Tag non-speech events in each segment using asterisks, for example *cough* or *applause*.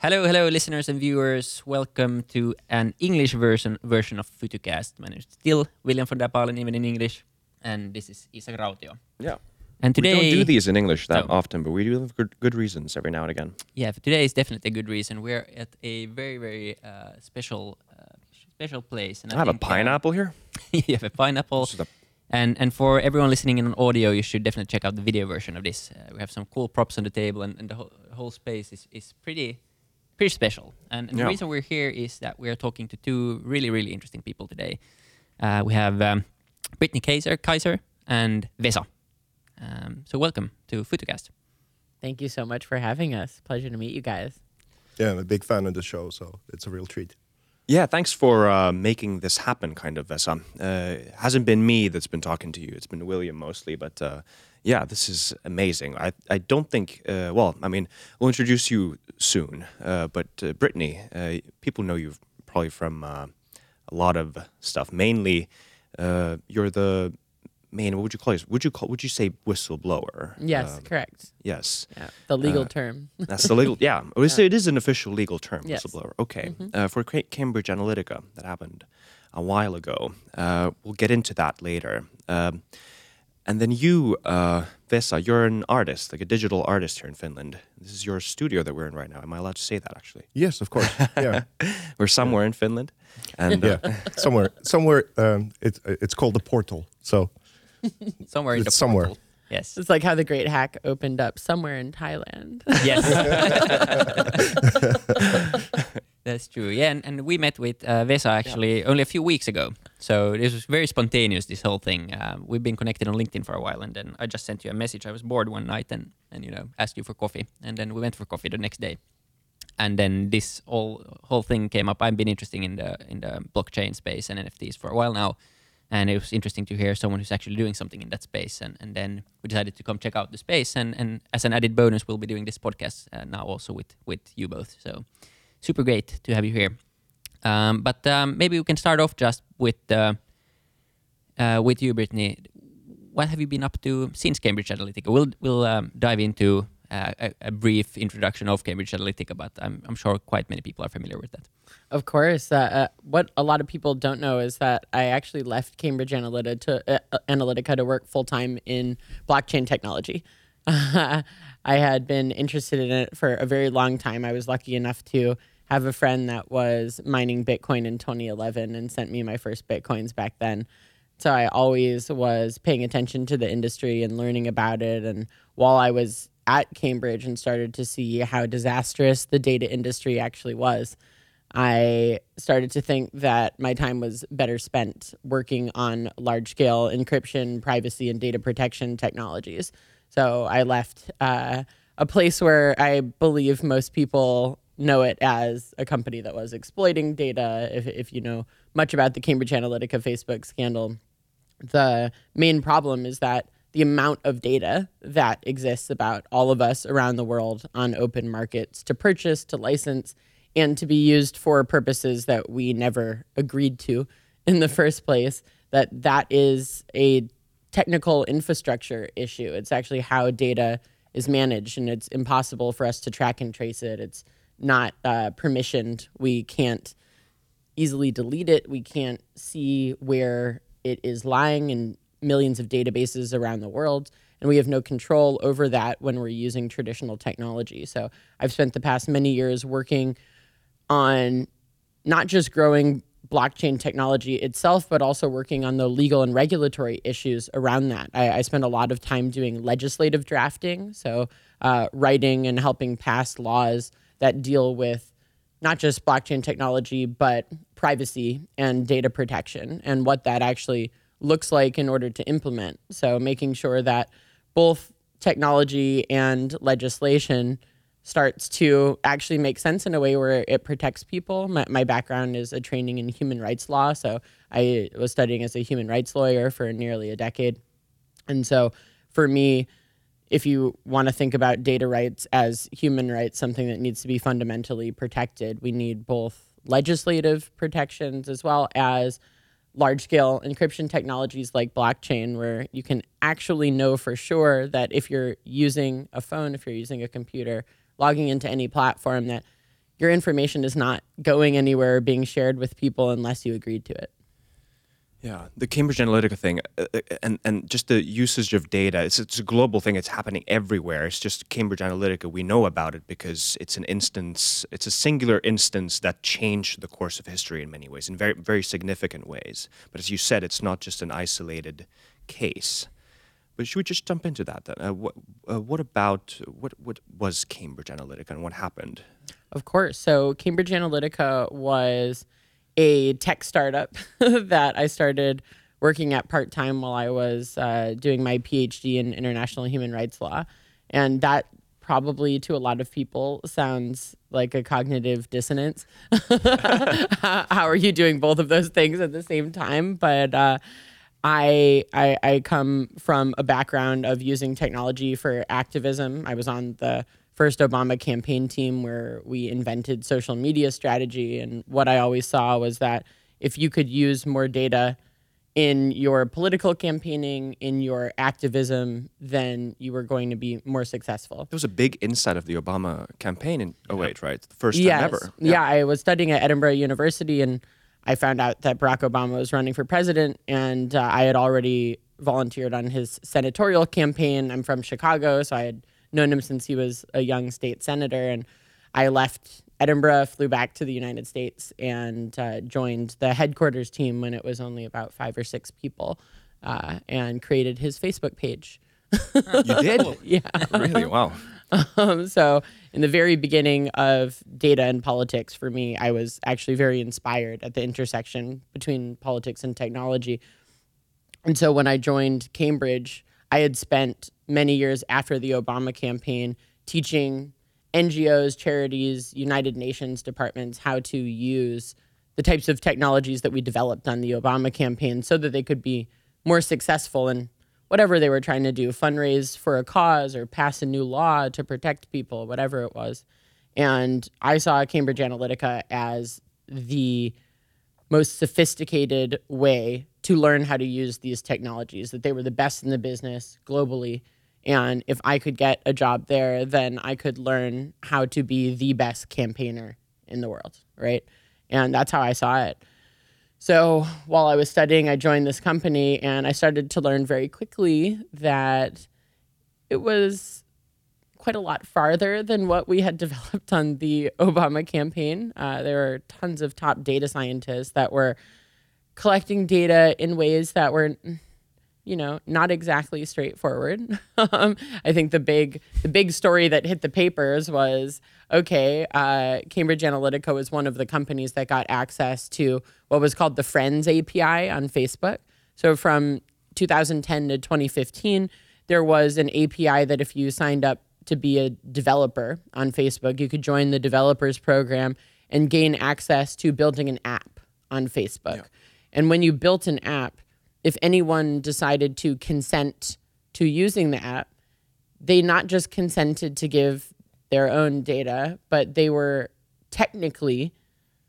Hello, hello, listeners and viewers. Welcome to an English version version of Futucast. My name is still William von der Pahlen, even in English, and this is Isak Rautio. Yeah. And today, we don't do these in English that No. often, but we do have good, good reasons every now and again. yeah, for today is definitely a good reason. We're at a very, very uh, special, uh, special place. And I have a uh, pineapple here. *laughs* you have a pineapple. This is a- And and for everyone listening in on audio, you should definitely check out the video version of this. Uh, we have some cool props on the table, and, and the whole, whole space is, is pretty pretty special. And, and the reason we're here is that we are talking to two really really interesting people today. Uh, we have um, Brittany Kaiser, Kaiser and Vesa. Um, so welcome to Futucast. Thank you so much for having us. Pleasure to meet you guys. Yeah, I'm a big fan of the show, so it's a real treat. Yeah, thanks for uh, making this happen, kind of, Vesa. Uh, it hasn't been me that's been talking to you, it's been William mostly, but uh, yeah, this is amazing. I, I don't think, uh, well, I mean, we'll introduce you soon, uh, but uh, Brittany, uh, people know you probably from uh, a lot of stuff. Mainly, uh, you're the main, what would you call it? Would you, call, would you say whistleblower? Yes, Um, correct. Yes. Yeah, the legal term. That's the legal. Yeah, *laughs* it, was, it is an official legal term, Yes. whistleblower. Okay, uh, for Ca- Cambridge Analytica, that happened a while ago. Uh, we'll get into that later. Um, and then you, uh, Vesa, you're an artist, like a digital artist here in Finland. This is your studio that we're in right now. Am I allowed to say that? Actually, Yes, of course. Yeah, *laughs* we're somewhere in Finland, and uh, yeah. *laughs* somewhere, somewhere. Um, it's it's called the portal. So *laughs* Somewhere in the It's somewhere. portal. Yes. It's like how the Great Hack opened up somewhere in Thailand. Yes. That's true. Yeah, and, and we met with uh, Vesa actually only a few weeks ago. So this was very spontaneous, this whole thing. Uh, we've been connected on LinkedIn for a while, and then I just sent you a message. I was bored one night and, and you know, asked you for coffee. And then we went for coffee the next day. And then this whole whole thing came up. I've been interested in the in the blockchain space and NFTs for a while now. And it was interesting to hear someone who's actually doing something in that space. And, and then we decided to come check out the space. And, and as an added bonus, we'll be doing this podcast uh, now also with, with you both. So super great to have you here. Um, but um, maybe we can start off just with uh, uh, with you, Brittany. What have you been up to since Cambridge Analytica? We'll we'll um, dive into uh, a, a brief introduction of Cambridge Analytica, but I'm, I'm sure quite many people are familiar with that. of course, uh, uh, what a lot of people don't know is that I actually left Cambridge Analytica to, uh, Analytica to work full time in blockchain technology. *laughs* I had been interested in it for a very long time. I was lucky enough to have a friend that was mining Bitcoin in 2011 and sent me my first Bitcoins back then. So I always was paying attention to the industry and learning about it. And while I was at Cambridge and started to see how disastrous the data industry actually was, I started to think that my time was better spent working on large scale encryption, privacy, and data protection technologies. So I left uh, a place where I believe most people know it as a company that was exploiting data. If, if you know much about the Cambridge Analytica Facebook scandal, the main problem is that the amount of data that exists about all of us around the world on open markets to purchase, to license, and to be used for purposes that we never agreed to in the first place, that that is a technical infrastructure issue. It's actually how data is managed, and it's impossible for us to track and trace it. It's not uh, permissioned. We can't easily delete it. We can't see where it is lying in millions of databases around the world. And we have no control over that when we're using traditional technology. So I've spent the past many years working on not just growing blockchain technology itself, but also working on the legal and regulatory issues around that. I, I spend a lot of time doing legislative drafting, so uh, writing and helping pass laws that deal with not just blockchain technology, but privacy and data protection and what that actually looks like in order to implement. So making sure that both technology and legislation starts to actually make sense in a way where it protects people. My, my background is a training in human rights law, so I was studying as a human rights lawyer for nearly a decade. And so for me, if you want to think about data rights as human rights, something that needs to be fundamentally protected, we need both legislative protections as well as large scale encryption technologies like blockchain, where you can actually know for sure that if you're using a phone, if you're using a computer, logging into any platform, that your information is not going anywhere or being shared with people unless you agreed to it. Yeah, the Cambridge Analytica thing, uh, uh, and and just the usage of data. It's it's a global thing. It's happening everywhere. It's just Cambridge Analytica. We know about it because it's an instance. It's a singular instance that changed the course of history in many ways, in very very significant ways. But as you said, it's not just an isolated case. But should we just jump into that then? Uh, what uh, what about what what was Cambridge Analytica and what happened? Of course. So Cambridge Analytica was a tech startup *laughs* that I started working at part time while I was uh, doing my PhD in international human rights law. And that probably to a lot of people sounds like a cognitive dissonance. *laughs* How are you doing both of those things at the same time? But uh, I, I I come from a background of using technology for activism. I was on the first Obama campaign team where we invented social media strategy. And what I always saw was that if you could use more data in your political campaigning, in your activism, then you were going to be more successful. There was a big insight of the Obama campaign in 08, right? The first yes. time ever. Yeah. I was studying at Edinburgh University and I found out that Barack Obama was running for president, and uh, I had already volunteered on his senatorial campaign. I'm from Chicago, so I had known him since he was a young state senator. And I left Edinburgh, flew back to the United States, and uh, joined the headquarters team when it was only about five or six people, uh, and created his Facebook page. you did? *laughs* yeah. Really? Wow. Um, so, in the very beginning of data and politics, for me, I was actually very inspired at the intersection between politics and technology. And so, when I joined Cambridge, I had spent many years after the Obama campaign teaching NGOs, charities, United Nations departments how to use the types of technologies that we developed on the Obama campaign so that they could be more successful in whatever they were trying to do fundraise for a cause or pass a new law to protect people, whatever it was. And I saw Cambridge Analytica as the most sophisticated way to learn how to use these technologies, that they were the best in the business globally. And if I could get a job there, then I could learn how to be the best campaigner in the world, right? And that's how I saw it. So while I was studying, I joined this company and I started to learn very quickly that it was quite a lot farther than what we had *laughs* developed on the Obama campaign. Uh, there were tons of top data scientists that were collecting data in ways that were you know not exactly straightforward. *laughs* Um, i think the big the big story that hit the papers was okay uh, cambridge analytica was one of the companies that got access to what was called the friends api on facebook. So from 2010 to 2015 there was an api that if you signed up to be a developer on facebook you could join the developers program and gain access to building an app on facebook. Yeah. And when you built an app, if anyone decided to consent to using the app, they not just consented to give their own data, but they were technically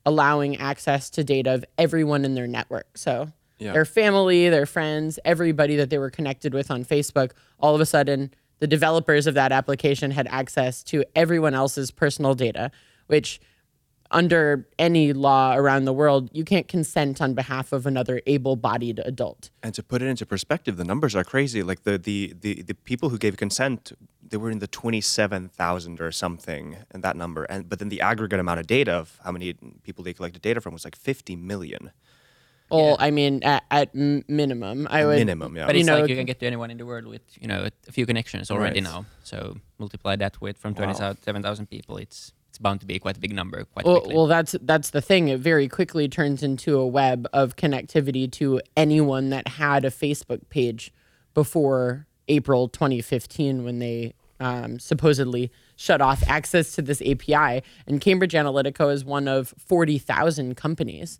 allowing access to data of everyone in their network. So yeah. their family, their friends, everybody that they were connected with on Facebook, all of a sudden, the developers of that application had access to everyone else's personal data, which under any law around the world, you can't consent on behalf of another able-bodied adult. And to put it into perspective, the numbers are crazy. Like the the the, the people who gave consent, they were in the twenty-seven thousand or something, and that number. And but then the aggregate amount of data of how many people they collected data from was like fifty million. Well, yeah. I mean, at, at minimum, I would minimum, yeah. But it's you know, like you can get to anyone in the world with you know a few connections already right. now. So multiply that with from twenty-seven thousand wow. people, it's it's bound to be quite a big number quite well, quickly. Well, that's that's the thing. It very quickly turns into a web of connectivity to anyone that had a Facebook page before April 2015 when they um, supposedly shut off access to this API. And Cambridge Analytica is one of 40,000 companies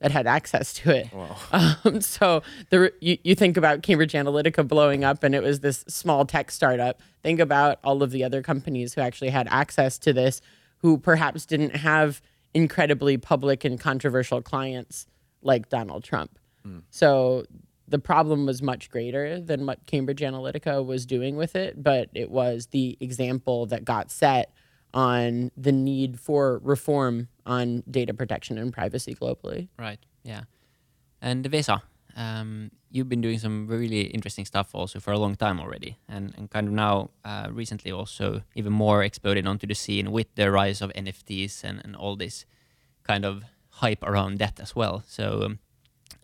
that had access to it. Wow. *laughs* Um, so the, you, you think about Cambridge Analytica blowing up and it was this small tech startup. Think about all of the other companies who actually had access to this who perhaps didn't have incredibly public and controversial clients like Donald Trump. Mm. So the problem was much greater than what Cambridge Analytica was doing with it, but it was the example that got set on the need for reform on data protection and privacy globally. Right. Yeah. And Vesa, um, you've been doing some really interesting stuff also for a long time already, and, and kind of now uh, recently also even more exploded onto the scene with the rise of NFTs and, and all this kind of hype around that as well. So, um,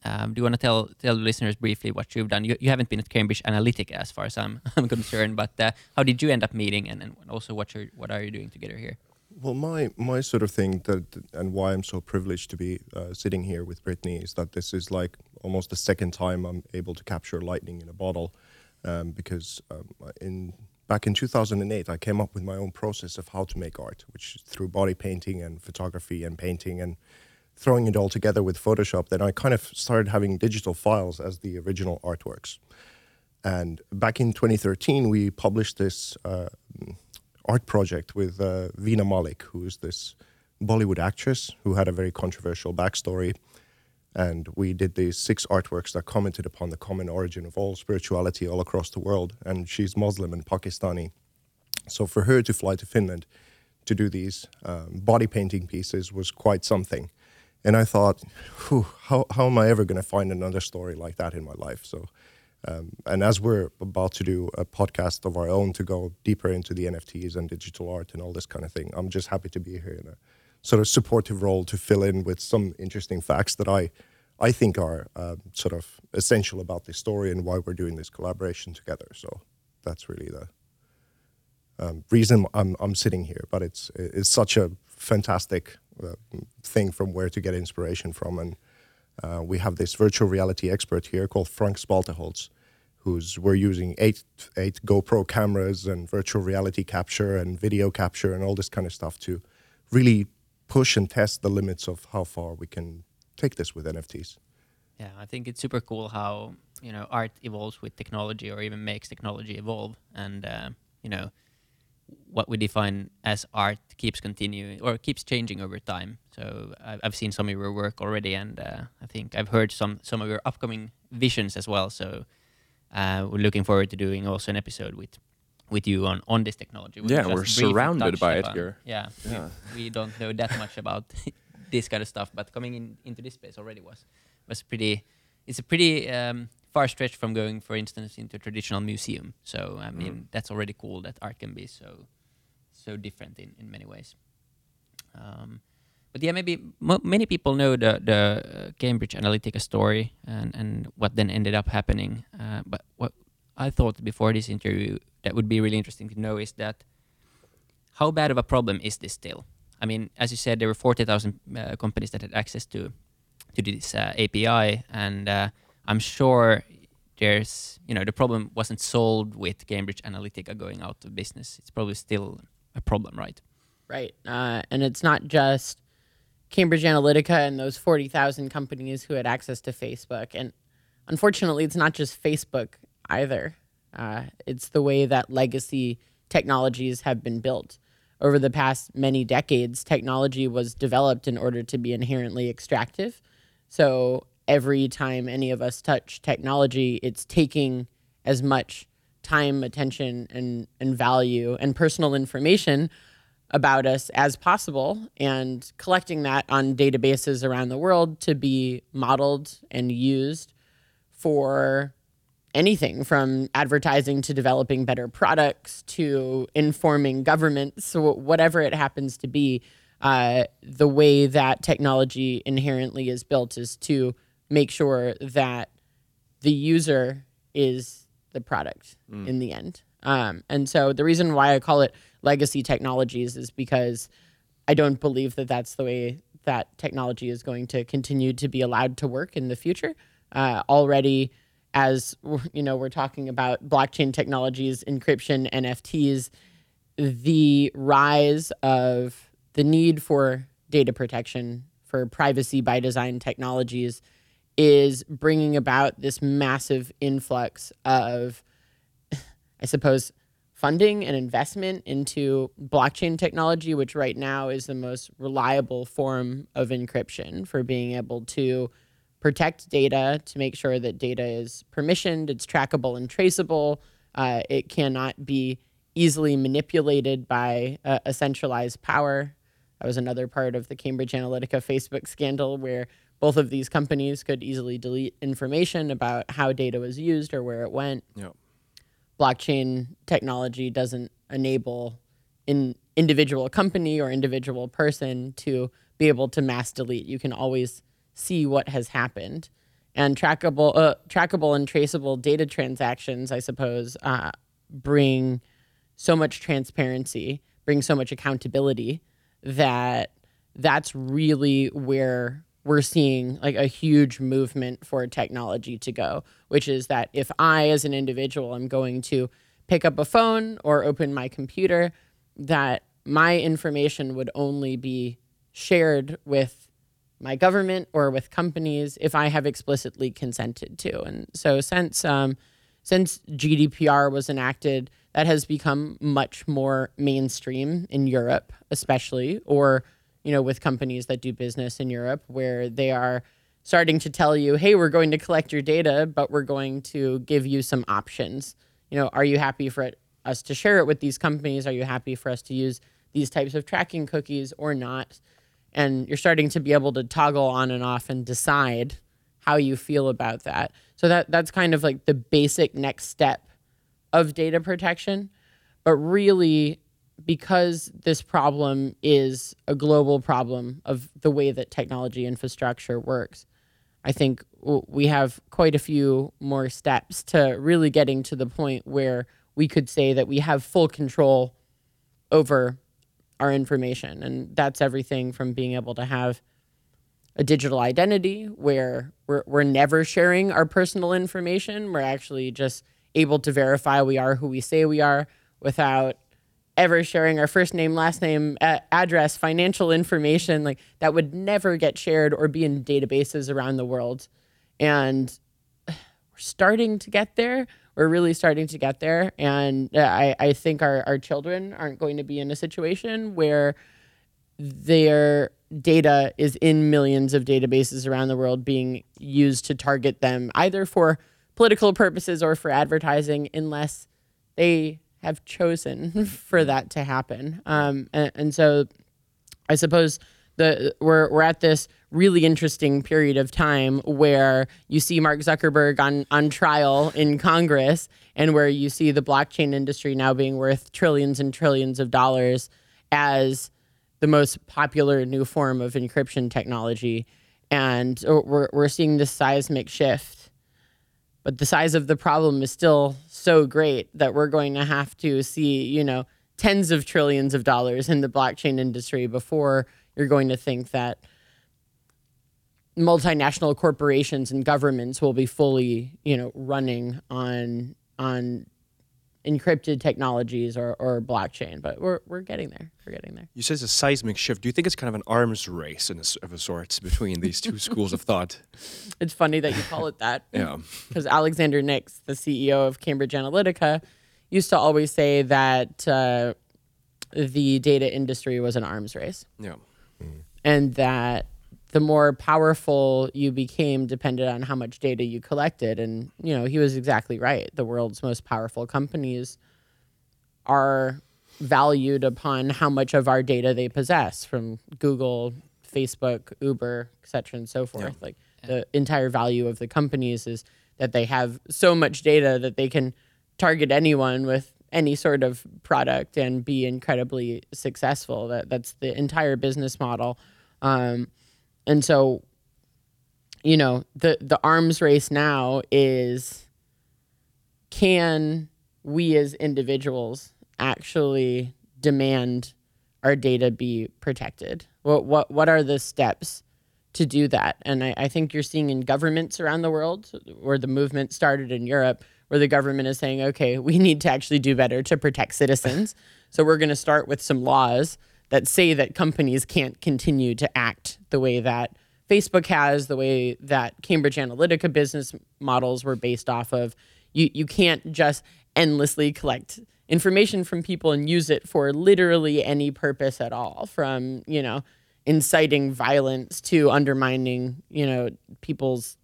um, do you want to tell tell the listeners briefly what you've done? You, you haven't been at Cambridge Analytica as far as I'm, *laughs* I'm concerned, but uh, how did you end up meeting, and, and also what you what are you doing together here? Well, my my sort of thing that and why I'm so privileged to be uh, sitting here with Brittany is that this is like almost the second time I'm able to capture lightning in a bottle, um, because um, in back in 2008 I came up with my own process of how to make art, which through body painting and photography and painting and throwing it all together with Photoshop. Then I kind of started having digital files as the original artworks. And back in 2013, we published this. Uh, art project with uh, Veena Malik, who is this Bollywood actress who had a very controversial backstory. And we did these six artworks that commented upon the common origin of all spirituality all across the world. And she's Muslim and Pakistani. So for her to fly to Finland to do these um, body painting pieces was quite something. And I thought, how, how am I ever going to find another story like that in my life? So um, and as we're about to do a podcast of our own to go deeper into the NFTs and digital art and all this kind of thing, I'm just happy to be here in a sort of supportive role to fill in with some interesting facts that I, I think are uh, sort of essential about this story and why we're doing this collaboration together. So that's really the um, reason I'm, I'm sitting here. But it's it's such a fantastic uh, thing from where to get inspiration from and uh, we have this virtual reality expert here called Frank Spalteholz, who's we're using eight eight GoPro cameras and virtual reality capture and video capture and all this kind of stuff to really push and test the limits of how far we can take this with NFTs. Yeah, I think it's super cool how you know art evolves with technology, or even makes technology evolve, and uh, you know what we define as art keeps continuing or keeps changing over time. So I've seen some of your work already, and uh, I think I've heard some some of your upcoming visions as well. So uh, we're looking forward to doing also an episode with with you on on this technology. We yeah, we're surrounded by it here. Yeah, yeah. We, we, don't know that much about *laughs* this kind of stuff, but coming in into this space already was was pretty. It's a pretty um, far stretch from going, for instance, into a traditional museum. So I mean, mm. that's already cool that art can be so so different in, in many ways. Um, but yeah, maybe many people know the the uh, Cambridge Analytica story and and what then ended up happening. Uh, but what I thought before this interview that would be really interesting to know is that how bad of a problem is this still? I mean, as you said, there were forty thousand uh, companies that had access to to this uh, API, and uh, I'm sure there's you know the problem wasn't solved with Cambridge Analytica going out of business. It's probably still a problem, right? Right, uh, and it's not just Cambridge Analytica and those forty thousand companies who had access to Facebook, and unfortunately, it's not just Facebook either. Uh, it's the way that legacy technologies have been built. Over the past many decades, technology was developed in order to be inherently extractive. So every time any of us touch technology, it's taking as much time, attention, and, and value and personal information about us as possible and collecting that on databases around the world to be modeled and used for anything from advertising to developing better products to informing governments, whatever it happens to be. Uh, the way that technology inherently is built is to make sure that the user is the product mm. in the end. Um, and so the reason why I call it legacy technologies is because I don't believe that that's the way that technology is going to continue to be allowed to work in the future. Uh, already, as you know, we're talking about blockchain technologies, encryption, NFTs, the rise of the need for data protection, for privacy by design technologies is bringing about this massive influx of, I suppose, funding and investment into blockchain technology, which right now is the most reliable form of encryption for being able to protect data, to make sure that data is permissioned, it's trackable and traceable. Uh, it cannot be easily manipulated by a, a centralized power. That was another part of the Cambridge Analytica Facebook scandal where both of these companies could easily delete information about how data was used or where it went. Yeah. Blockchain technology doesn't enable an individual company or individual person to be able to mass delete. You can always see what has happened. And trackable, uh, trackable and traceable data transactions, I suppose, uh, bring so much transparency, bring so much accountability that that's really where we're seeing like a huge movement for technology to go, which is that if I, as an individual, am going to pick up a phone or open my computer, that my information would only be shared with my government or with companies if I have explicitly consented to. And so since um, since GDPR was enacted, that has become much more mainstream in Europe, especially, or you know, with companies that do business in Europe, where they are starting to tell you, "Hey, we're going to collect your data, but we're going to give you some options." You know, are you happy for it, us to share it with these companies? Are you happy for us to use these types of tracking cookies or not? and you're starting to be able to toggle on and off and decide how you feel about that. So that that's kind of like the basic next step of data protection. But really because this problem is a global problem of the way that technology infrastructure works, I think we have quite a few more steps to really getting to the point where we could say that we have full control over our information. And that's everything from being able to have a digital identity where we're, we're never sharing our personal information. We're actually just able to verify we are who we say we are without ever sharing our first name, last name, address, financial information. Like that would never get shared or be in databases around the world. And we're starting to get there we're really starting to get there. And uh, I, I think our, our children aren't going to be in a situation where their data is in millions of databases around the world being used to target them either for political purposes or for advertising unless they have chosen *laughs* for that to happen. Um, and, and so I suppose the we're we're at this really interesting period of time where you see Mark Zuckerberg on on trial in Congress and where you see the blockchain industry now being worth trillions and trillions of dollars as the most popular new form of encryption technology and we're we're seeing this seismic shift but the size of the problem is still so great that we're going to have to see you know tens of trillions of dollars in the blockchain industry before you're going to think that multinational corporations and governments will be fully, you know, running on on encrypted technologies or, or blockchain, but we're, we're getting there. We're getting there. You said it's a seismic shift. Do you think it's kind of an arms race in a, of a sort between these two *laughs* schools of thought? It's funny that you call it that. *laughs* yeah. Because Alexander Nix, the CEO of Cambridge Analytica, used to always say that uh, the data industry was an arms race. Yeah and that the more powerful you became depended on how much data you collected and you know he was exactly right the world's most powerful companies are valued upon how much of our data they possess from google facebook uber et cetera, and so forth yeah. like the entire value of the companies is that they have so much data that they can target anyone with any sort of product and be incredibly successful. That that's the entire business model. Um, and so, you know, the the arms race now is can we as individuals actually demand our data be protected? What what what are the steps to do that? And I, I think you're seeing in governments around the world where the movement started in Europe where the government is saying, okay, we need to actually do better to protect citizens. so we're going to start with some laws that say that companies can't continue to act the way that Facebook has, the way that Cambridge Analytica business models were based off of. You, you can't just endlessly collect information from people and use it for literally any purpose at all, from, you know, inciting violence to undermining, you know, people's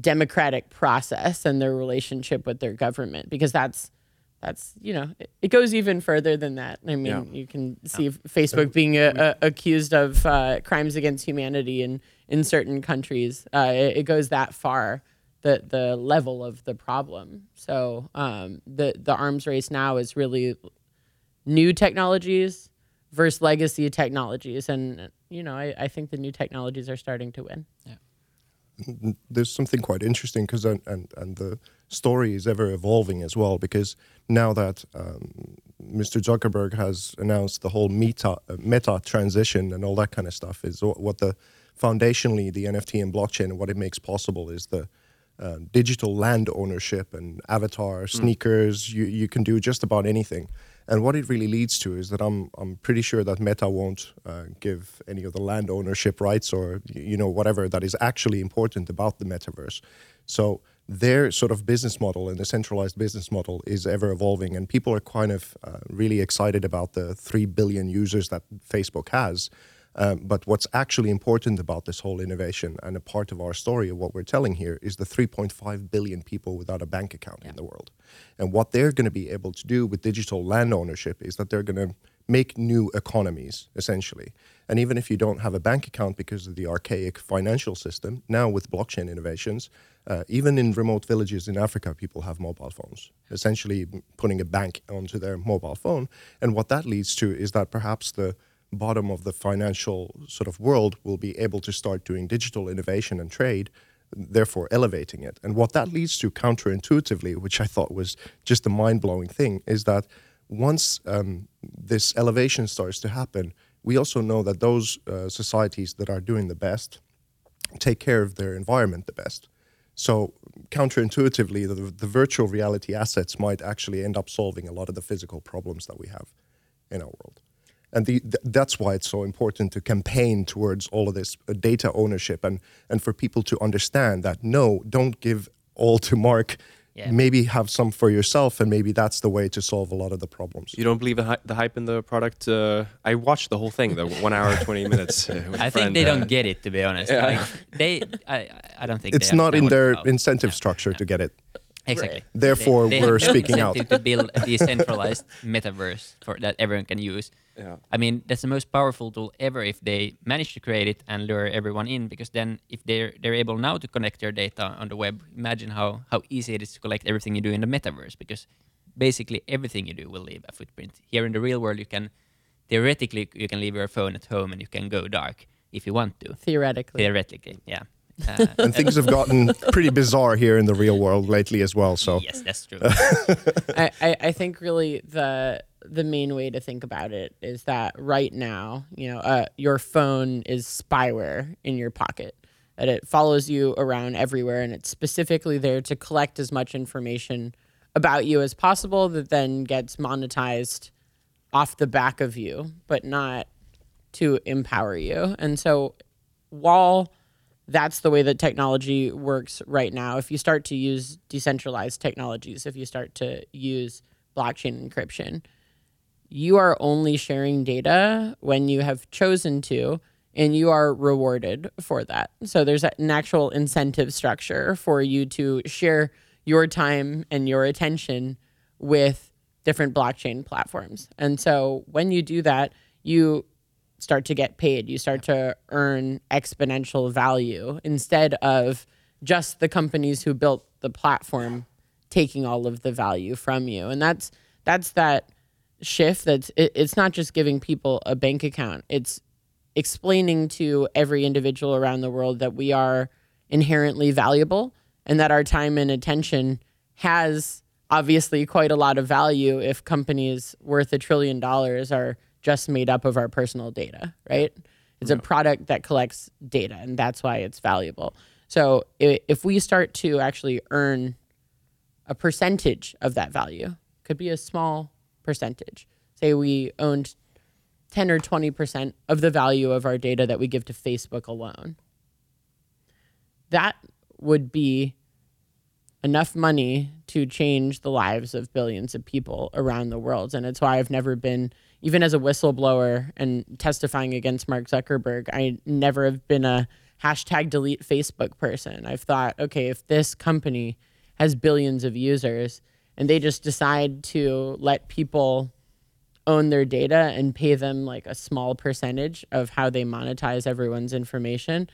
democratic process and their relationship with their government because that's that's you know it, goes even further than that. I mean, Yeah. you can see Facebook being uh, uh, accused of uh, crimes against humanity in in certain countries. Uh, it, it goes that far. The the level of the problem. So um, the the arms race now is really new technologies versus legacy technologies, and you know I, I think the new technologies are starting to win. yeah there's something quite interesting because and, and and the story is ever evolving as well because now that um, Mr. Zuckerberg has announced the whole meta meta transition and all that kind of stuff is what the foundationally the NFT and blockchain and what it makes possible is the uh, digital land ownership and avatar sneakers you you can do just about anything and what it really leads to is that I'm I'm pretty sure that Meta won't uh, give any of the land ownership rights or you know whatever that is actually important about the metaverse. So their sort of business model and the centralized business model is ever evolving, and people are kind of uh, really excited about the three billion users that Facebook has. Um, but what's actually important about this whole innovation and a part of our story of what we're telling here is the 3.5 billion people without a bank account in the world. And what they're going to be able to do with digital land ownership is that they're going to make new economies, essentially. And even if you don't have a bank account because of the archaic financial system, now with blockchain innovations, uh, even in remote villages in Africa, people have mobile phones, essentially putting a bank onto their mobile phone. And what that leads to is that perhaps the bottom of the financial sort of world will be able to start doing digital innovation and trade, therefore elevating it. And what that leads to counterintuitively, which I thought was just a mind blowing thing, is that once um, this elevation starts to happen, we also know that those uh, societies that are doing the best take care of their environment the best. So counterintuitively, the, the virtual reality assets might actually end up solving a lot of the physical problems that we have in our world. And the, th- that's why it's so important to campaign towards all of this uh, data ownership and, and for people to understand that no, don't give all to Mark. Yeah. Maybe have some for yourself, and maybe that's the way to solve a lot of the problems. You don't believe the, hy- the hype in the product? Uh, I watched the whole thing, the *laughs* one hour twenty minutes. Uh, with a I think friend, they uh, don't get it to be honest. Yeah. Like, they, I, I don't think It's they not in their it's about. incentive Yeah, structure yeah. to get it. Exactly. Therefore, They- they we're have no speaking out. incentive to build a decentralized *laughs* metaverse for that everyone can use. Yeah. I mean, that's the most powerful tool ever if they manage to create it and lure everyone in. Because then, if they're they're able now to connect their data on the web, imagine how how easy it is to collect everything you do in the metaverse. Because basically everything you do will leave a footprint. Here in the real world, you can theoretically you can leave your phone at home and you can go dark if you want to. Theoretically, Theoretically, yeah. *laughs* Uh, And things have gotten pretty bizarre here in the real world lately as well. So yes, that's true. *laughs* I, I, I think really the the main way to think about it is that right now, you know, uh, your phone is spyware in your pocket. That it follows you around everywhere, and it's specifically there to collect as much information about you as possible that then gets monetized off the back of you, but not to empower you. And so, while that's the way that technology works right now. If you start to use decentralized technologies, if you start to use blockchain encryption, you are only sharing data when you have chosen to, and you are rewarded for that. So there's an actual incentive structure for you to share your time and your attention with different blockchain platforms. And so when you do that, you start to get paid. You start to earn exponential value instead of just the companies who built the platform taking all of the value from you. And that's that's that shift that's it, it's not just giving people a bank account. It's explaining to every individual around the world that we are inherently valuable and that our time and attention has obviously quite a lot of value if companies worth a trillion dollars are just made up of our personal data, right? It's a product that collects data and that's why it's valuable. So if we start to actually earn a percentage of that value, could be a small percentage. Say we owned 10 or 20% of the value of our data that we give to Facebook alone. That would be enough money to change the lives of billions of people around the world. And it's why I've never been, even as a whistleblower and testifying against Mark Zuckerberg, I never have been a hashtag delete Facebook person. I've thought, okay, if this company has billions of users and they just decide to let people own their data and pay them like a small percentage of how they monetize everyone's information,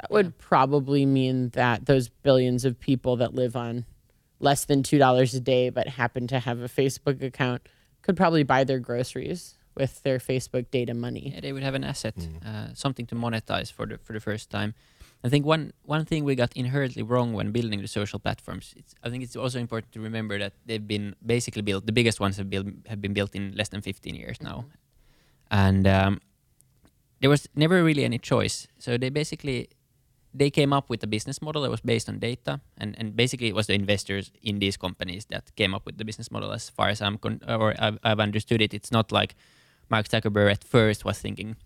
that would probably mean that those billions of people that live on less than $2 a day but happen to have a Facebook account could probably buy their groceries with their Facebook data money. Yeah, they would have an asset, uh, something to monetize for the for the first time. I think one one thing we got inherently wrong when building the social platforms. It's, I think it's also important to remember that they've been basically built. The biggest ones have built have been built in less than 15 years now, and um, there was never really any choice. So they basically they came up with a business model that was based on data, and, and basically it was the investors in these companies that came up with the business model. As far as I'm con- or I've, I've understood it, it's not like Mark Zuckerberg at first was thinking,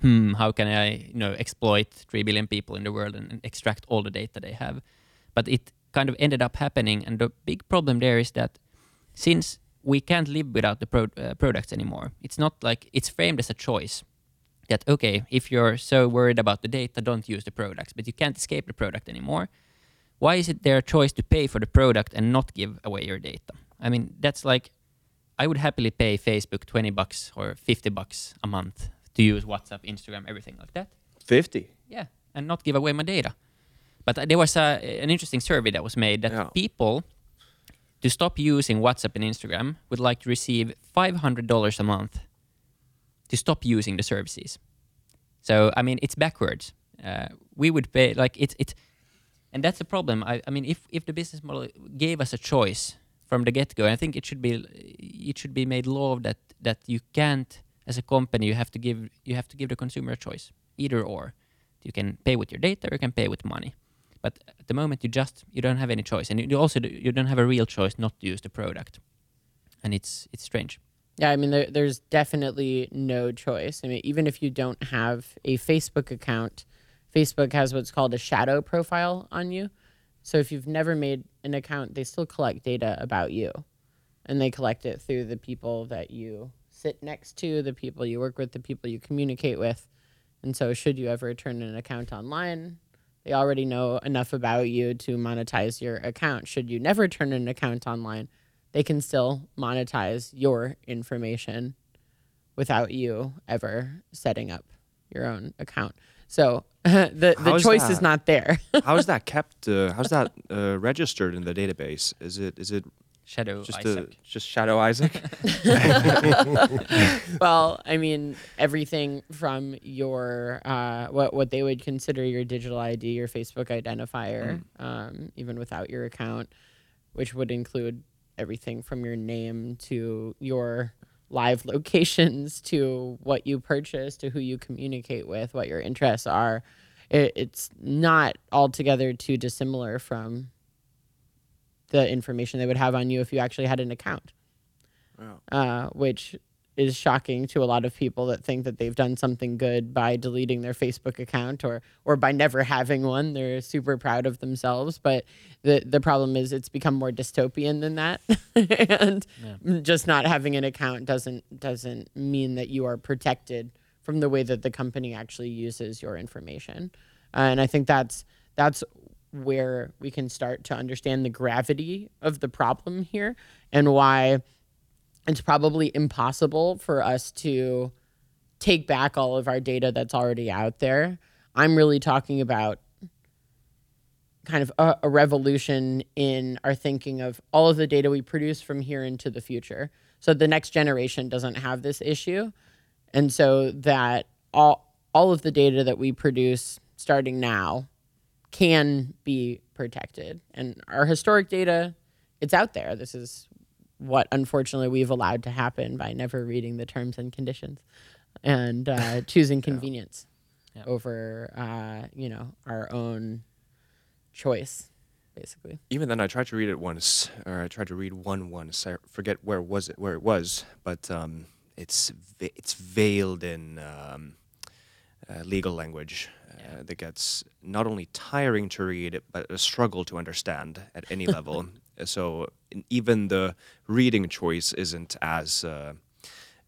hmm, how can I you know exploit three billion people in the world and, and extract all the data they have? But it kind of ended up happening, and the big problem there is that since we can't live without the pro- uh, products anymore, it's not like it's framed as a choice that okay, if you're so worried about the data, don't use the products, but you can't escape the product anymore. Why is it their choice to pay for the product and not give away your data? I mean, that's like I would happily pay Facebook 20 bucks or 50 bucks a month to use WhatsApp, Instagram, everything like that. 50. Yeah, and not give away my data. But uh, there was a, an interesting survey that was made that Yeah. people to stop using WhatsApp and Instagram would like to receive $500 a month to stop using the services. So I mean, it's backwards. Uh, we would pay like it's it's, and that's the problem. I, I mean, if if the business model gave us a choice from the get go, I think it should be it should be made law that that you can't as a company you have to give you have to give the consumer a choice either or. You can pay with your data or you can pay with money. But at the moment, you just you don't have any choice, and you also you don't have a real choice not to use the product, and it's it's strange. Yeah, I mean, there, there's definitely no choice. I mean, even if you don't have a Facebook account, Facebook has what's called a shadow profile on you. So if you've never made an account, they still collect data about you. And they collect it through the people that you sit next to, the people you work with, the people you communicate with. And so, should you ever turn an account online, they already know enough about you to monetize your account. Should you never turn an account online, they can still monetize your information without you ever setting up your own account. So *laughs* the the How's choice is not there. How is *laughs* that kept? Uh, how's that uh, registered in the database? Is it is it Shadow just Isak. a, just Shadow Isaac? *laughs* *laughs* well, I mean, everything from your uh, what what they would consider your digital ID, your Facebook identifier, um, even without your account, which would include everything from your name to your live *laughs* locations to what you purchase to who you communicate with, what your interests are. It, it's not altogether too dissimilar from the information they would have on you if you actually had an account uh, which is shocking to a lot of people that think that they've done something good by deleting their Facebook account or or by never having one. They're super proud of themselves, but the the problem is it's become more dystopian than that, *laughs* and just not having an account doesn't doesn't mean that you are protected from the way that the company actually uses your information. and I think that's that's where we can start to understand the gravity of the problem here and why it's probably impossible for us to take back all of our data that's already out there. I'm really talking about kind of a, a revolution in our thinking of all of the data we produce from here into the future. So the next generation doesn't have this issue. And so that all all of the data that we produce starting now can be protected. And our historic data, it's out there. This is what unfortunately we've allowed to happen by never reading the terms and conditions and uh, *laughs* choosing convenience Yeah. over uh, you know our own choice basically Even then, I tried to read it once, or I tried to read one once. I forget where was it, where it was, but um, it's it's veiled in um, uh, legal language uh, that gets not only tiring to read, but a struggle to understand at any *laughs* level. Uh, So even the reading choice isn't as uh,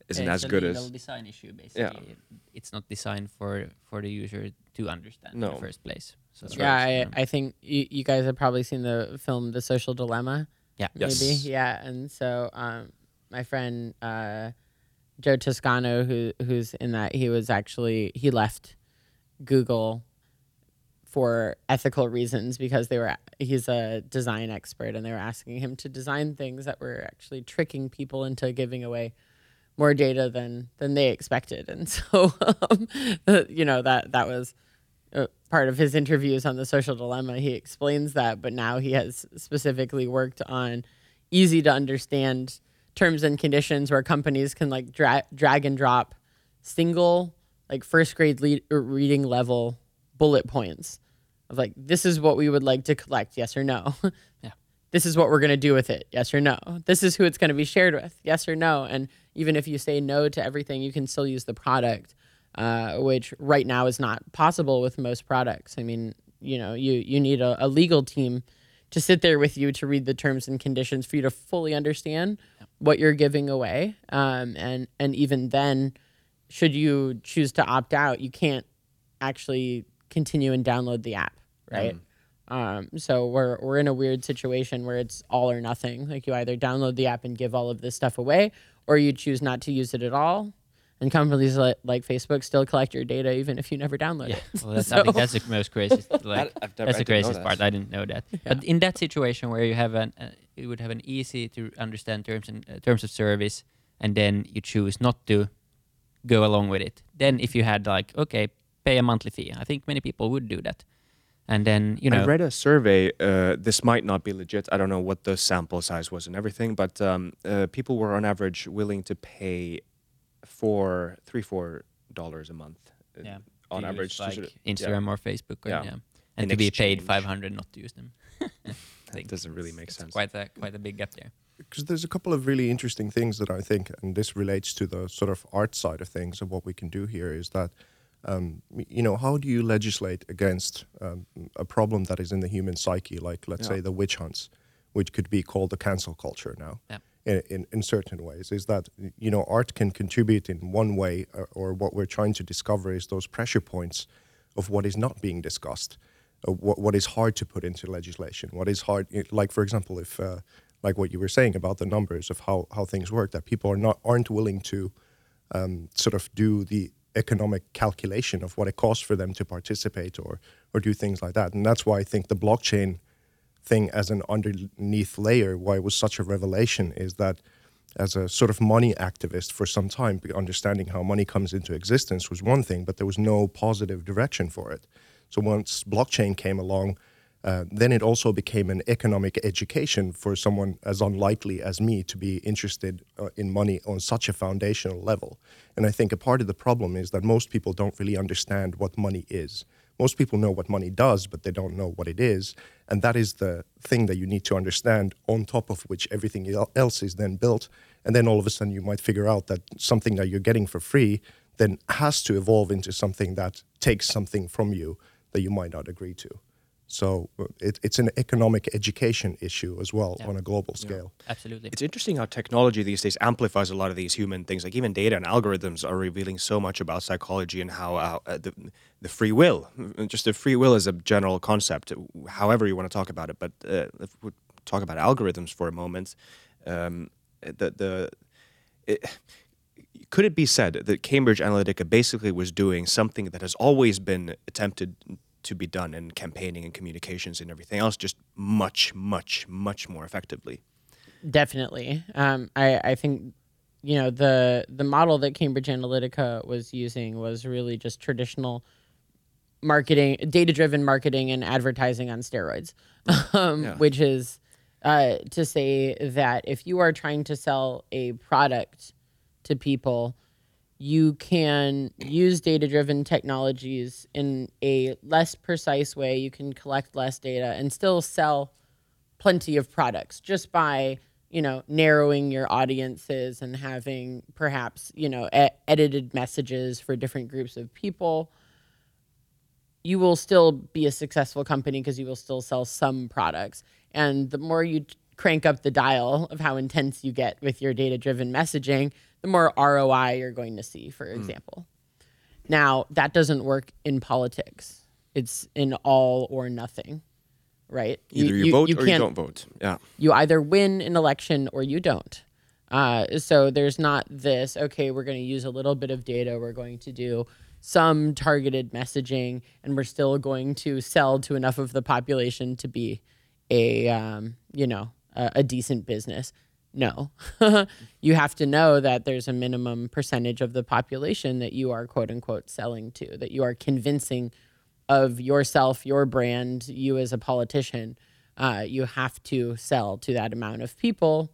isn't Yeah, as it's good a legal as design issue basically. It's not designed for for the user to understand in the first place. So yeah I, I think you, you guys have probably seen the film the social dilemma Yeah. maybe Yes. yeah and so um my friend uh joe toscano who who's in that he was actually he left google for ethical reasons because they were he's a design expert and they were asking him to design things that were actually tricking people into giving away more data than than they expected. And *laughs* so um, you know that that was uh, part of his interviews on the social dilemma. He explains that but now he has specifically worked on easy to understand terms and conditions where companies can like dra- drag and drop single like first grade le- reading level bullet points of like this is what we would like to collect yes or no. *laughs* Yeah. this is what we're going to do with it yes or no. This is who it's going to be shared with yes or no. And even if you say no to everything you can still use the product uh, which right now is not possible with most products. I mean you know you you need a, a legal team to sit there with you to read the terms and conditions for you to fully understand what you're giving away um, and and even then should you choose to opt out you can't actually continue and download the app right um, so we're we're in a weird situation where it's all or nothing like you either download the app and give all of this stuff away or you choose not to use it at all and companies like, like facebook still collect your data even if you never download Yeah, it well, that's, I *laughs* think that's the most craziest. *laughs* Like, I've never- that's I the craziest that. part. I didn't know that. But in that situation where you have an, uh, you would have an easy to understand terms and uh, terms of service, and then you choose not to go along with it. Then if you had like, okay, pay a monthly fee, I think many people would do that. And then you know, I read a survey. Uh, this might not be legit. I don't know what the sample size was and everything, but um, uh, people were on average willing to pay for three, four dollars a month. uh, yeah, on average, like of- yeah. Instagram or Facebook, or, Yeah. yeah. and In to be paid five hundred not to use them. *laughs* I think doesn't really make sense. Quite a quite a big gap there. because there's a couple of really interesting things that I think, and this relates to the sort of art side of things of what we can do here is that, um, you know, how do you legislate against um, a problem that is in the human psyche, like let's Yeah. say the witch hunts, which could be called the cancel culture now. Yeah. In, in, in certain ways is that you know art can contribute in one way or, or what we're trying to discover is those pressure points of what is not being discussed uh, what, what is hard to put into legislation what is hard like for example if uh, like what you were saying about the numbers of how, how things work that people are not aren't willing to um, sort of do the economic calculation of what it costs for them to participate or or do things like that. And that's why I think the blockchain thing as an underneath layer why it was such a revelation is that as a sort of money activist for some time understanding how money comes into existence was one thing but there was no positive direction for it so once blockchain came along uh, then it also became an economic education for someone as unlikely as me to be interested uh, in money on such a foundational level. And I think a part of the problem is that most people don't really understand what money is. Most people know what money does, but they don't know what it is. And that is the thing that you need to understand, on top of which everything else is then built. And then all of a sudden, you might figure out that something that you're getting for free then has to evolve into something that takes something from you that you might not agree to. So uh, it, it's an economic education issue as well Yeah. on a global scale. Absolutely. It's interesting how technology these days amplifies a lot of these human things. Like even data and algorithms are revealing so much about psychology and how uh, uh, the the free will, just the free will is a general concept, however you want to talk about it. But uh, if we talk about algorithms for a moment, um, the the it, could it be said that Cambridge Analytica basically was doing something that has always been attempted to be done in campaigning and communications and everything else, just much, much, much more effectively? Definitely. Um, I, I think, you know, the the model that Cambridge Analytica was using was really just traditional marketing, data driven marketing and advertising on steroids, *laughs* um, Yeah. which is uh, to say that if you are trying to sell a product to people, you can use data driven technologies in a less precise way. You can collect less data and still sell plenty of products just by you know narrowing your audiences and having perhaps you know e- edited messages for different groups of people you will still be a successful company because you will still sell some products and the more you crank up the dial of how intense you get with your data driven messaging the more ROI you're going to see for example now that doesn't work in politics it's in all or nothing right? Either you, vote or you don't vote. Yeah. you either win an election or you don't. Uh, so there's not this, okay, we're going to use a little bit of data, we're going to do some targeted messaging, and we're still going to sell to enough of the population to be a, um, you know, a, a decent business. No, *laughs* you have to know that there's a minimum percentage of the population that you are quote unquote selling to, that you are convincing of yourself, your brand, you as a politician. Uh, you have to sell to that amount of people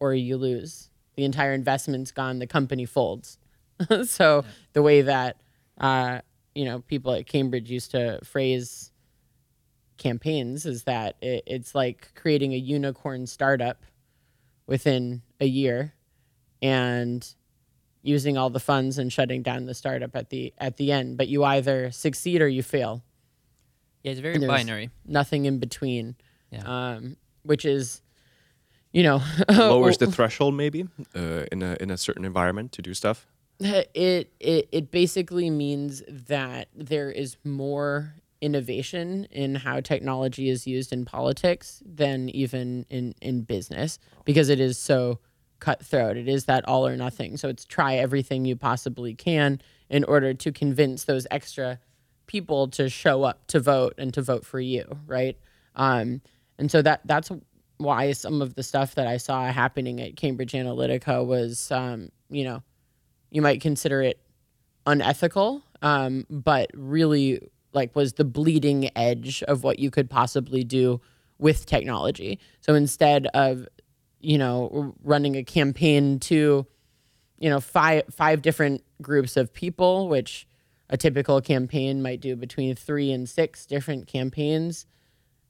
or you lose. The entire investment's gone, the company folds. *laughs* so yeah. the way that uh, you know people at Cambridge used to phrase campaigns is that it, it's like creating a unicorn startup within a year and using all the funds and shutting down the startup at the at the end. But you either succeed or you fail. Yeah it's very binary. nothing in between. Yeah. um, which is you know *laughs* lowers the *laughs* threshold maybe uh, in a in a certain environment to do stuff? It it it basically means that there is more innovation in how technology is used in politics than even in in business because it is so cutthroat. It is that all or nothing. So it's try everything you possibly can in order to convince those extra people to show up to vote and to vote for you right? Um, and so that that's why some of the stuff that I saw happening at Cambridge Analytica was, um, you know, you might consider it unethical, um, but really like was the bleeding edge of what you could possibly do with technology. So instead of, you know, running a campaign to, you know, five five different groups of people, which a typical campaign might do between three and six different campaigns.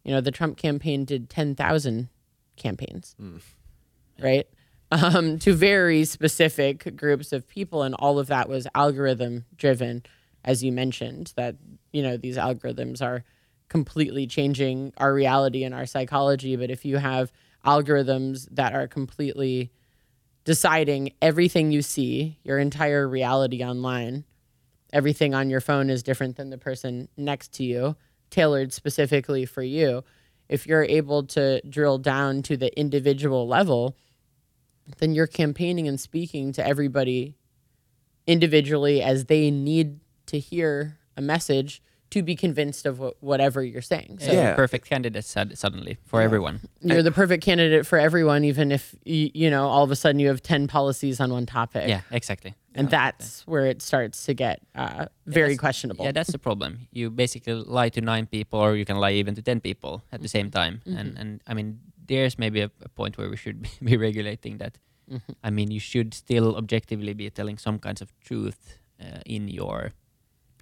You know, the Trump campaign did ten thousand campaigns, mm. *laughs* right? Um, to very specific groups of people, and all of that was algorithm driven, as you mentioned. That you know these algorithms are completely changing our reality and our psychology. But if you have algorithms that are completely deciding everything you see, your entire reality online, everything on your phone is different than the person next to you, tailored specifically for you if you're able to drill down to the individual level, then you're campaigning and speaking to everybody individually as they need to hear a message to be convinced of wh- whatever you're saying. So yeah, perfect candidate suddenly for yeah. everyone. You're the perfect candidate for everyone, even if you, you know all of a sudden you have ten policies on one topic. Yeah, exactly. And yeah, that's exactly. where it starts to get uh, very yeah, questionable. Yeah, that's the problem. You basically lie to nine people, or you can lie even to ten people at the same time. Mm-hmm. And and I mean, there's maybe a, a point where we should *laughs* be regulating that. Mm-hmm. I mean, you should still objectively be telling some kinds of truth uh, in your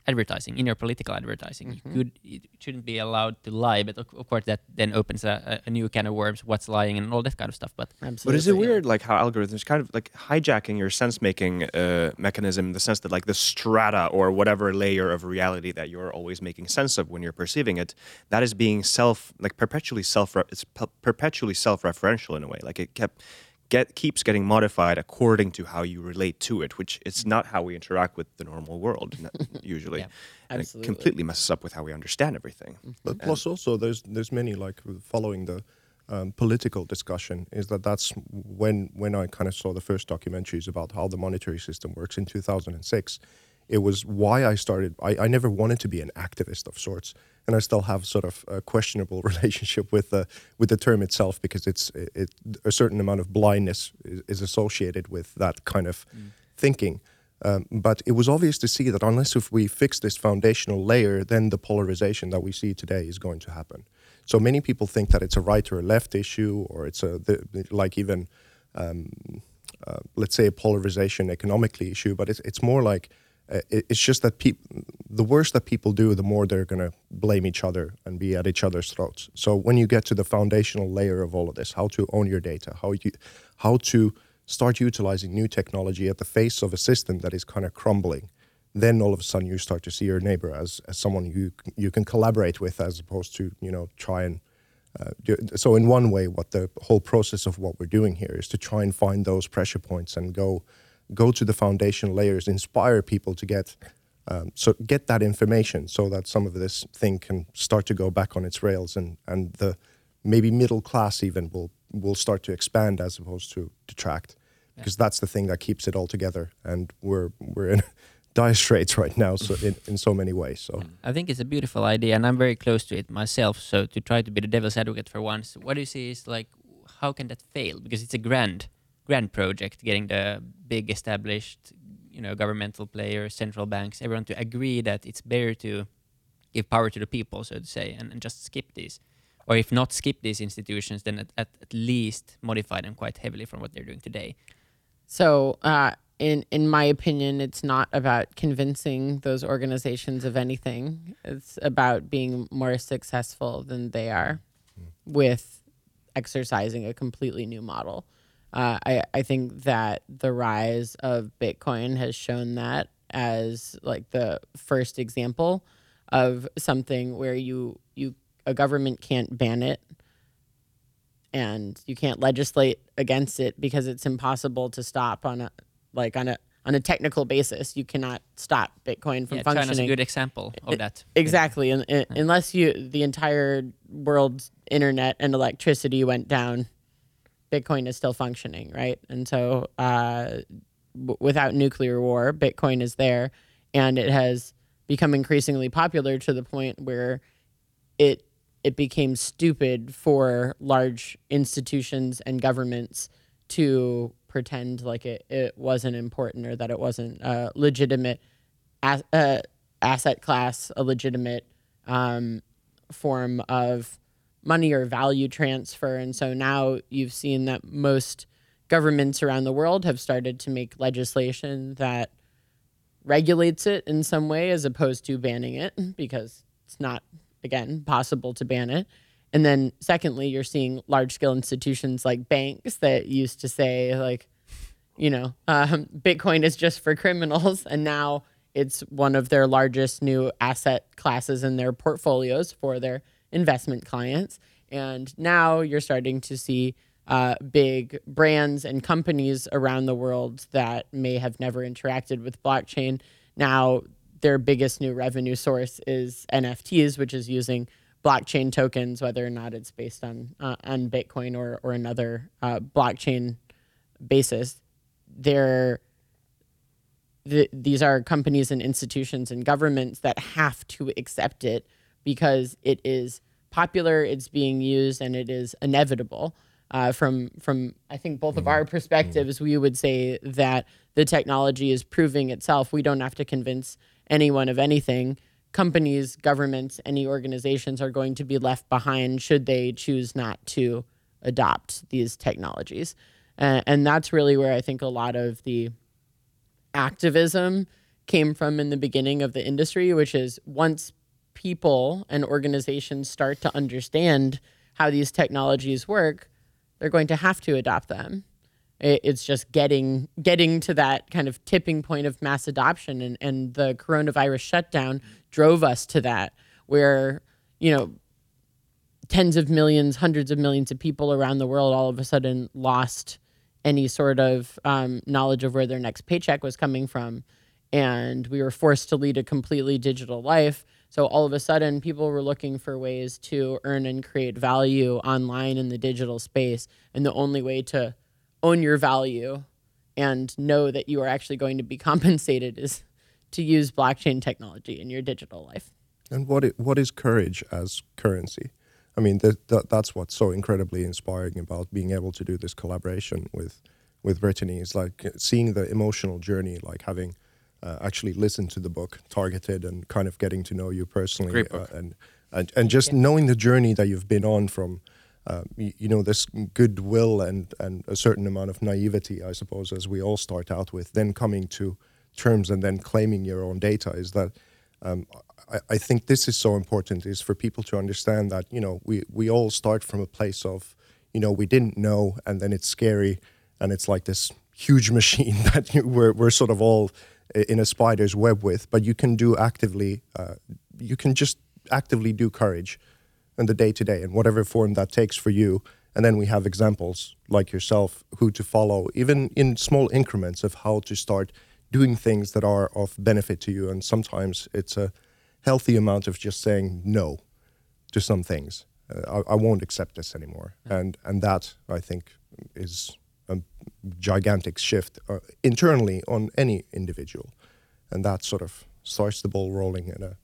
advertising in your political advertising. Mm-hmm. You could it shouldn't be allowed to lie, but of, of course that then opens a, a, new can of worms. What's lying and all that kind of stuff. But Absolutely. but is it weird like how algorithms kind of like hijacking your sense making uh, mechanism in the sense that like the strata or whatever layer of reality that you're always making sense of when you're perceiving it, that is being self like perpetually self it's perpetually self referential in a way. Like it kept get keeps getting modified according to how you relate to it, which it's not how we interact with the normal world *laughs* usually. yeah, and it completely messes up with how we understand everything. Mm-hmm. But plus, also there's there's many like following the um, political discussion is that that's when when I kind of saw the first documentaries about how the monetary system works in 2006 it was why I started. I, I never wanted to be an activist of sorts, and I still have sort of a questionable *laughs* relationship with the with the term itself because it's it, a certain amount of blindness is, is associated with that kind of mm. thinking. Um, but it was obvious to see that unless if we fix this foundational layer, then the polarization that we see today is going to happen. So many people think that it's a right or a left issue, or it's a the, like even um, uh, let's say a polarization economically issue, but it's it's more like it's just that people, the worse that people do, the more they're going to blame each other and be at each other's throats. So when you get to the foundational layer of all of this, how to own your data, how you, how to start utilizing new technology at the face of a system that is kind of crumbling, then all of a sudden you start to see your neighbor as, as someone you you can collaborate with, as opposed to you know try and. Uh, do, so in one way, what the whole process of what we're doing here is to try and find those pressure points and go go to the foundation layers, inspire people to get Um, so get that information so that some of this thing can start to go back on its rails, and and the maybe middle class even will will start to expand as opposed to detract, because that's the thing that keeps it all together. And we're we're in *laughs* dire straits right now, so in, in so many ways. So. I think it's a beautiful idea, and I'm very close to it myself. So to try to be the devil's advocate for once, what do you see is like, how can that fail? Because it's a grand, grand project, getting the big established, you know, governmental players, central banks, everyone to agree that it's better to give power to the people, so to say, and, and just skip these, or if not skip these institutions, then at, at, at least modify them quite heavily from what they're doing today. So, uh, in in my opinion, it's not about convincing those organizations of anything. It's about being more successful than they are with exercising a completely new model. Uh, I I think that the rise of Bitcoin has shown that as like the first example of something where you you a government can't ban it and you can't legislate against it because it's impossible to stop on a like on a on a technical basis. You cannot stop Bitcoin from yeah, functioning. China's a good example of that. Exactly, and, and unless you the entire world's internet and electricity went down, Bitcoin is still functioning, right? And so, uh, w- without nuclear war, Bitcoin is there, and it has become increasingly popular to the point where it it became stupid for large institutions and governments to pretend like it, it wasn't important or that it wasn't a legitimate as, uh, asset class, a legitimate um, form of money or value transfer. And so now you've seen that most governments around the world have started to make legislation that regulates it in some way as opposed to banning it *laughs* because it's not, again, possible to ban it. And then, secondly, you're seeing large scale institutions like banks that used to say, like, you know, *laughs* um, Bitcoin is just for criminals. And now it's one of their largest new asset classes in their portfolios for their investment clients. And now you're starting to see uh, big brands and companies around the world that may have never interacted with blockchain. Now, their biggest new revenue source is NFTs, which is using blockchain tokens, whether or not it's based on uh, on Bitcoin or or another uh, blockchain basis. They're the, these are companies and institutions and governments that have to accept it because it is popular, it's being used, and it is inevitable. Uh, from from I think both of our perspectives, we would say that the technology is proving itself. We don't have to convince anyone of anything. Companies, governments, any organizations are going to be left behind should they choose not to adopt these technologies, uh, and that's really where I think a lot of the activism came from in the beginning of the industry, which is once people and organizations start to understand how these technologies work, they're going to have to adopt them. It's just getting getting to that kind of tipping point of mass adoption, and, and the coronavirus shutdown drove us to that, where you know tens of millions, hundreds of millions of people around the world all of a sudden lost any sort of um, knowledge of where their next paycheck was coming from. And we were forced to lead a completely digital life. So all of a sudden, people were looking for ways to earn and create value online in the digital space. And the only way to own your value and know that you are actually going to be *laughs* compensated is to use blockchain technology in your digital life. And what what is courage as currency? I mean, that, that that's what's so incredibly inspiring about being able to do this collaboration with with Brittany is like seeing the emotional journey, like having uh, actually listen to the book, targeted, and kind of getting to know you personally, Great book. Uh, and and and just knowing the journey that you've been on from. Uh, you, you know this goodwill and and a certain amount of naivety, I suppose, as we all start out with, then coming to terms and then claiming your own data is that um, I, I think this is so important is for people to understand that you know we we all start from a place of you know we didn't know and then it's scary and it's like this huge *laughs* machine that you, we're we're sort of all i- in a spider's web with but you can do actively uh, you can just actively do courage in the day to day in whatever form that takes for you and then we have examples like yourself who to follow even in small increments of how to start doing things that are of benefit to you. And sometimes it's a healthy amount of just saying no to some things. Uh, I, I won't accept this anymore. And and that I think is a gigantic shift uh, internally on any individual, and that sort of starts the ball rolling in a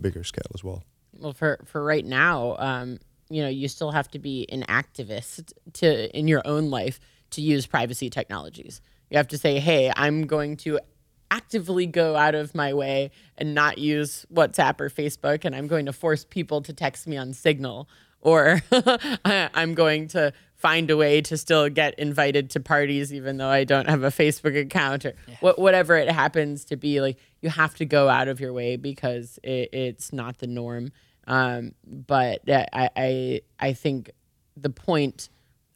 bigger scale as well. Well, for for right now, um, you know, you still have to be an activist to in your own life to use privacy technologies. You have to say, "Hey, I'm going to actively go out of my way and not use WhatsApp or Facebook, and I'm going to force people to text me on Signal, or *laughs* I'm going to find a way to still get invited to parties even though I don't have a Facebook account or yeah. whatever it happens to be. Like you have to go out of your way because it, it's not the norm. Um, but I, I I think the point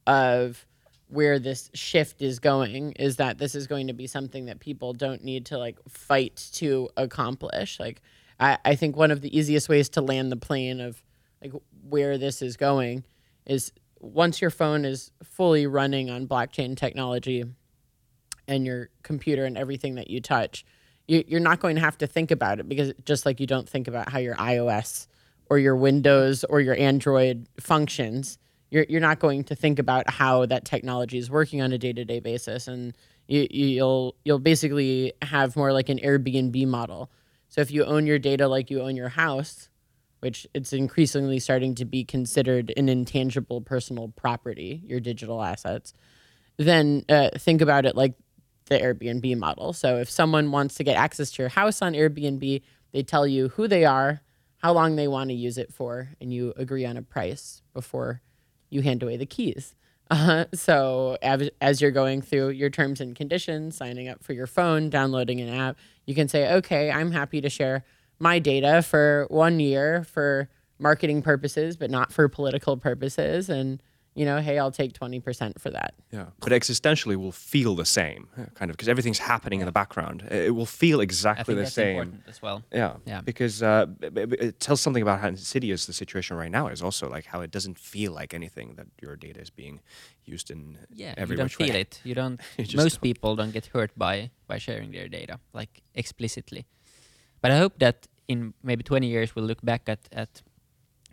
of where this shift is going is that this is going to be something that people don't need to like fight to accomplish. Like I, I think one of the easiest ways to land the plane of like where this is going is once your phone is fully running on blockchain technology and your computer and everything that you touch, you, you're not going to have to think about it because just like you don't think about how your iOS or your Windows or your Android functions, you're, you're not going to think about how that technology is working on a day-to-day basis and you, you'll you'll basically have more like an Airbnb model. So if you own your data like you own your house, which it's increasingly starting to be considered an intangible personal property, your digital assets, then uh, think about it like the Airbnb model. So if someone wants to get access to your house on Airbnb, they tell you who they are, how long they want to use it for, and you agree on a price before you hand away the keys. *laughs* Uh, so as, as you're going through your terms and conditions, signing up for your phone, downloading an app, you can say, okay, I'm happy to share my data for one year for marketing purposes, but not for political purposes. And, you know, hey, I'll take 20% for that. Yeah. But existentially, will feel the same, kind of, because everything's happening in the background. It will feel exactly the same. as well. Yeah. Yeah. Because uh, it tells something about how insidious the situation right now is also, like how it doesn't feel like anything that your data is being used in yeah, every you don't feel way. it. You don't. *laughs* most don't. people don't get hurt by by sharing their data, like explicitly. But I hope that in maybe 20 years we'll look back at, at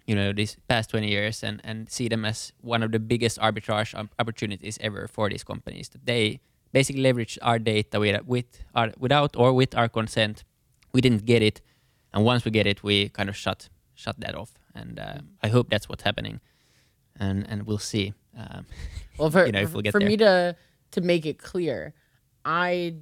you know these past 20 years and, and see them as one of the biggest arbitrage opportunities ever for these companies. That they basically leverage our data with, with our, without or with our consent. We didn't get it. And once we get it we kind of shut shut that off. And uh, i hope that's what's happening. And and we'll see um, well for, *laughs* you know, we'll for me to to make it clear i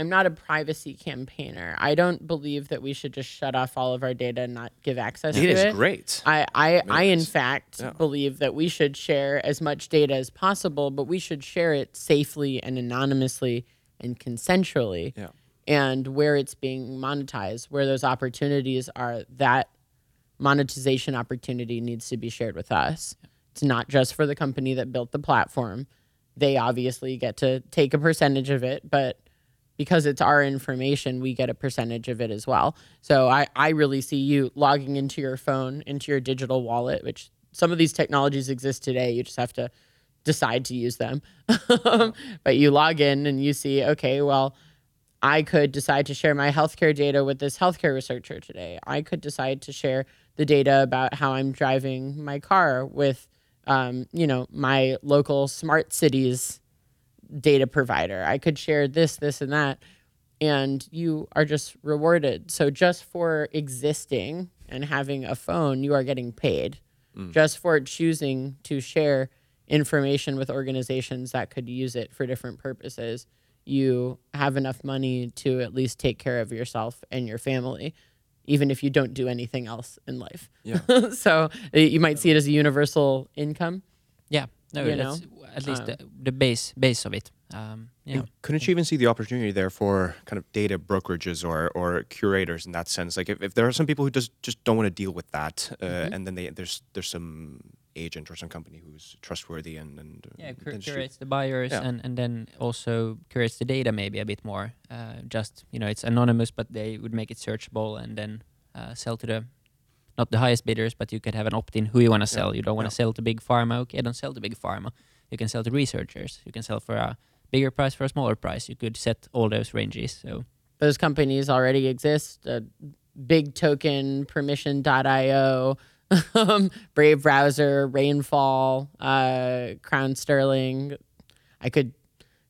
I'm not a privacy campaigner. I don't believe that we should just shut off all of our data and not give access it to it. It is great. I, I, I in fact yeah. believe that we should share as much data as possible, but we should share it safely and anonymously and consensually. Yeah. And where it's being monetized, where those opportunities are, that monetization opportunity needs to be shared with us. Yeah. It's not just for the company that built the platform. They obviously get to take a percentage of it, but because it's our information, we get a percentage of it as well. So I, I really see you logging into your phone, into your digital wallet, which some of these technologies exist today. You just have to decide to use them. *laughs* but you log in and you see, okay, well, I could decide to share my healthcare data with this healthcare researcher today. I could decide to share the data about how I'm driving my car with, um, you know, my local smart cities data provider. I could share this, this, and that. And you are just rewarded. So just for existing and having a phone, you are getting paid. Mm. Just for choosing to share information with organizations that could use it for different purposes, you have enough money to at least take care of yourself and your family, even if you don't do anything else in life. Yeah. *laughs* so you might see it as a universal income. Yeah. No, you know? At least um, the, the, base base of it. Um, yeah. Couldn't you even see the opportunity there for kind of data brokerages or, or curators in that sense? Like if, if there are some people who just just don't want to deal with that, uh, mm-hmm. and then they, there's there's some agent or some company who's trustworthy and and uh, yeah cur- curates the buyers yeah. and and then also curates the data maybe a bit more. Uh, just you know it's anonymous, but they would make it searchable and then uh, sell to the not the highest bidders, but you could have an opt-in who you want to sell. Yeah. You don't want to yeah. sell to big pharma. Okay, don't sell to big pharma. You can sell to researchers. You can sell for a bigger price for a smaller price. You could set all those ranges. So those companies already exist. Uh, Big Token, Permission.io, um, Brave Browser, Rainfall, uh, Crown Sterling. I could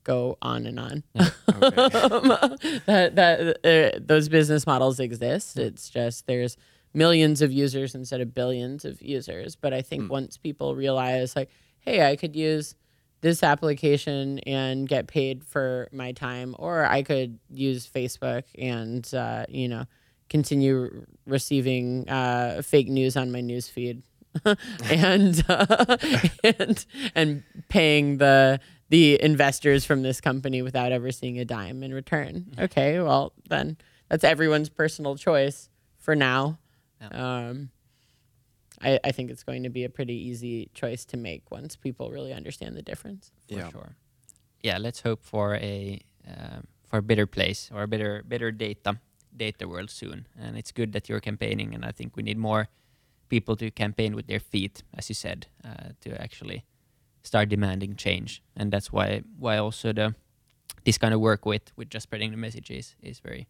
go on and on. *laughs* that that uh, those business models exist. It's just there's millions of users instead of billions of users. But I think once people realize like, hey, I could use this application and get paid for my time, or I could use Facebook and uh, you know continue receiving uh, fake news on my news feed. *laughs* and uh, *laughs* and and paying the the investors from this company without ever seeing a dime in return. Okay, well then that's everyone's personal choice for now. Um, I, I think it's going to be a pretty easy choice to make once people really understand the difference. for Yeah. sure. Yeah, let's hope for a um, for a better place or a better better data data world soon. And it's good that you're campaigning, and I think we need more people to campaign with their feet, as you said, uh, to actually start demanding change. And that's why why also the this kind of work with with just spreading the messages is very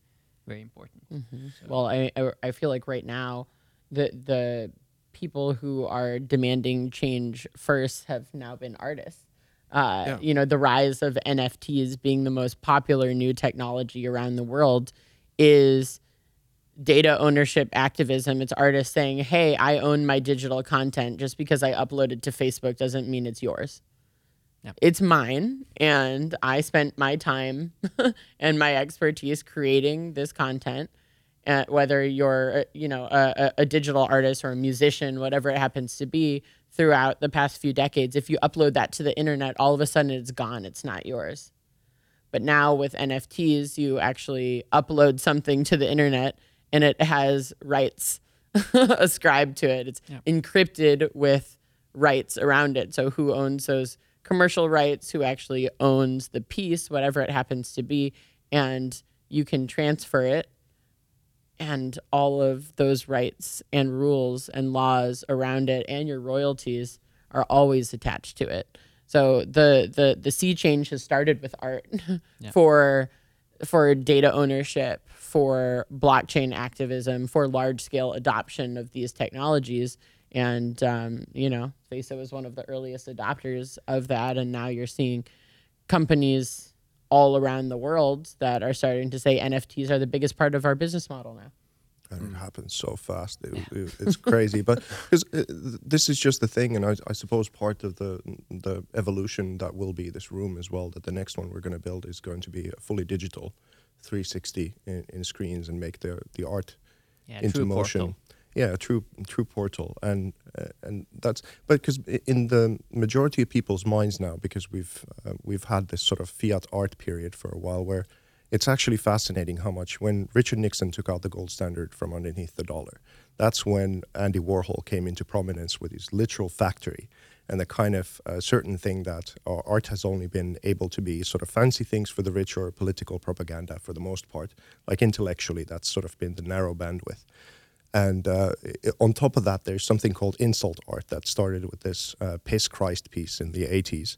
very important. So- Well, I, I I feel like right now, the the people who are demanding change first have now been artists. Uh, Yeah. You know, the rise of NFTs being the most popular new technology around the world is data ownership activism. It's artists saying, "Hey, I own my digital content. Just because I uploaded it to Facebook doesn't mean it's yours." Yep. It's mine, and I spent my time *laughs* and my expertise creating this content. Uh, whether you're, you know, a, a- a digital artist or a musician, whatever it happens to be, throughout the past few decades, if you upload that to the internet, all of a sudden it's gone. It's not yours. But now with NFTs, you actually upload something to the internet and it has rights *laughs* ascribed to it. It's Yeah. encrypted with rights around it. So who owns those commercial rights? Who actually owns the piece, whatever it happens to be, and you can transfer it. And all of those rights and rules and laws around it and your royalties are always attached to it. So the the the sea change has started with art *laughs* for for data ownership, for blockchain activism, for large scale adoption of these technologies. And um, you know, Vesa was one of the earliest adopters of that, and now you're seeing companies all around the world that are starting to say NFTs are the biggest part of our business model now. and it happens so fast. It, it- it's crazy, but *laughs* because uh, this is just the thing, and I, I suppose part of the the evolution that will be this room as well. That the next one we're going to build is going to be fully digital, 360 in, in screens, and make the the art Yeah, into motion. portal. Yeah, a true true portal, and uh, and that's but because in the majority of people's minds now, because we've uh, we've had this sort of fiat art period for a while, where it's actually fascinating how much when Richard Nixon took out the gold standard from underneath the dollar, that's when Andy Warhol came into prominence with his literal factory and the kind of uh, certain thing that uh, art has only been able to be sort of fancy things for the rich or political propaganda for the most part. Like intellectually, that's sort of been the narrow bandwidth. And uh, on top of that, there's something called insult art that started with this uh, Piss Christ piece in the 80s.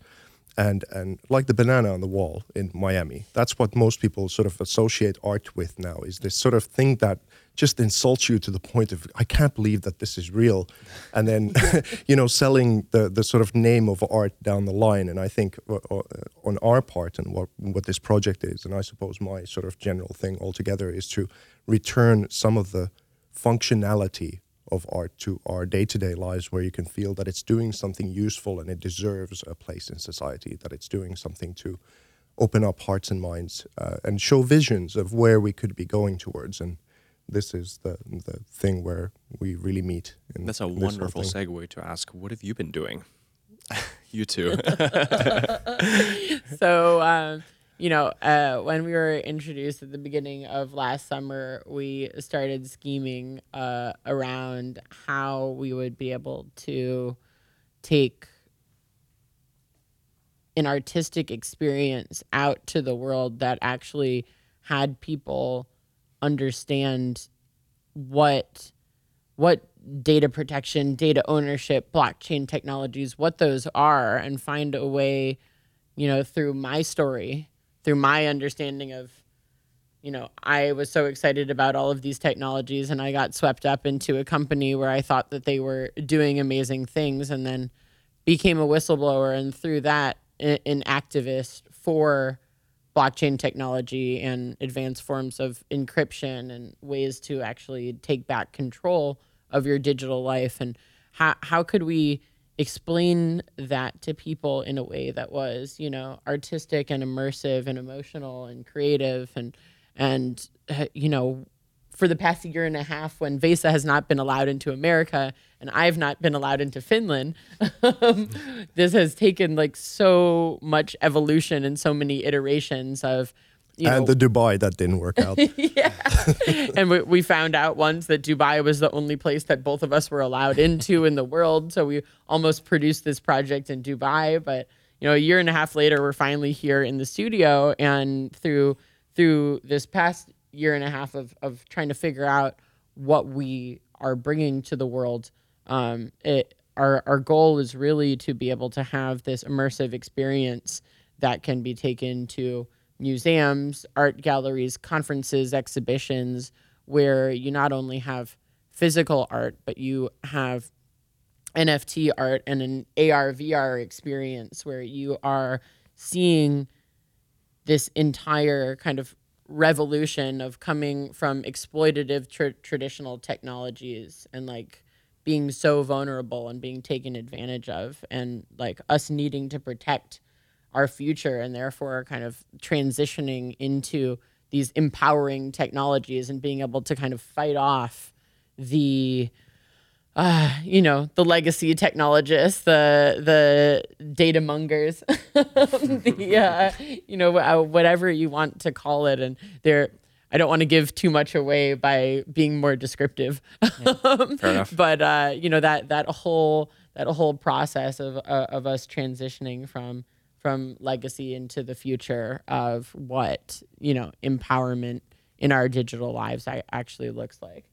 And, and like the banana on the wall in Miami, that's what most people sort of associate art with now is this sort of thing that just insults you to the point of, I can't believe that this is real. And then, *laughs* you know, selling the, the sort of name of art down the line. And I think uh, uh, on our part and what, what this project is, and I suppose my sort of general thing altogether is to return some of the functionality of art to our day-to-day lives where you can feel that it's doing something useful and it deserves a place in society that it's doing something to open up hearts and minds uh, and show visions of where we could be going towards and this is the the thing where we really meet in That's a in this whole wonderful segue to ask, what have you been doing? *laughs* you too. *laughs* so um, you know uh, when we were introduced at the beginning of last summer we started scheming uh, around how we would be able to take an artistic experience out to the world that actually had people understand what what data protection, data ownership, blockchain technologies, what those are, and find a way you know, through my story, through my understanding of, you know, I was so excited about all of these technologies and I got swept up into a company where I thought that they were doing amazing things and then became a whistleblower and through that an activist for blockchain technology and advanced forms of encryption and ways to actually take back control of your digital life. And how how could we explain that to people in a way that was you know artistic and immersive and emotional and creative and and uh, you know for the past year and a half when Vesa has not been allowed into America and I've not been allowed into Finland, *laughs* um, this has taken like so much evolution and so many iterations of. You and know, the Dubai that didn't work *laughs* out. yeah. and we, we found out once that Dubai was the only place that both of us were allowed into in the world. So we almost produced this project in Dubai. But, you know, a year and a half later, we're finally here in the studio. And through through this past year and a half of, of trying to figure out what we are bringing to the world. Um, it, our, our goal is really to be able to have this immersive experience that can be taken to museums, art galleries, conferences, exhibitions, where you not only have physical art, but you have NFT art and an AR VR experience where you are seeing this entire kind of revolution of coming from exploitative tra- traditional technologies and like being so vulnerable and being taken advantage of and like us needing to protect our future and therefore kind of transitioning into these empowering technologies and being able to kind of fight off the uh, you know, the legacy technologists, the the data mongers, *laughs* the uh, you know uh, whatever you want to call it, and they're. I don't want to give too much away by being more descriptive. Yeah, *laughs* fair enough. but uh, you know that that whole that whole process of uh, of us transitioning from from legacy into the future of what you know empowerment in our digital lives actually looks like.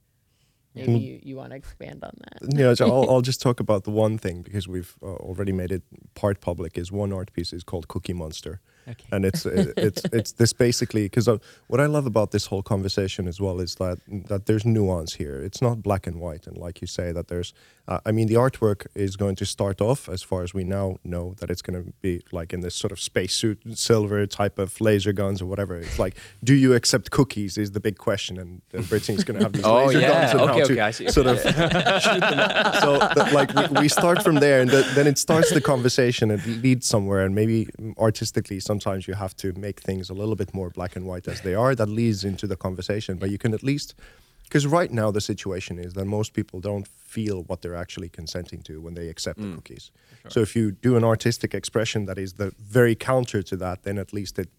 Maybe mm. you, you want to expand on that. Yeah, so I'll, *laughs* I'll just talk about the one thing because we've uh, already made it part public. Is one art piece is called Cookie Monster, okay. and it's it's *laughs* it's this basically because uh, what I love about this whole conversation as well is that that there's nuance here. It's not black and white, and like you say that there's uh, I mean, the artwork is going to start off, as far as we now know, that it's going to be like in this sort of spacesuit, silver type of laser guns or whatever. It's like, do you accept cookies? Is the big question, and, and Brittany's going to have these *laughs* oh, laser yeah. guns and okay, how okay, to I see. sort of *laughs* shoot them. So, that, like, we, we, start from there, and the, then it starts the conversation. It leads somewhere, and maybe artistically, sometimes you have to make things a little bit more black and white as they are. That leads into the conversation, but you can at least because right now the situation is that most people don't feel what they're actually consenting to when they accept mm. the cookies. Sure. So if you do an artistic expression that is the very counter to that, then at least it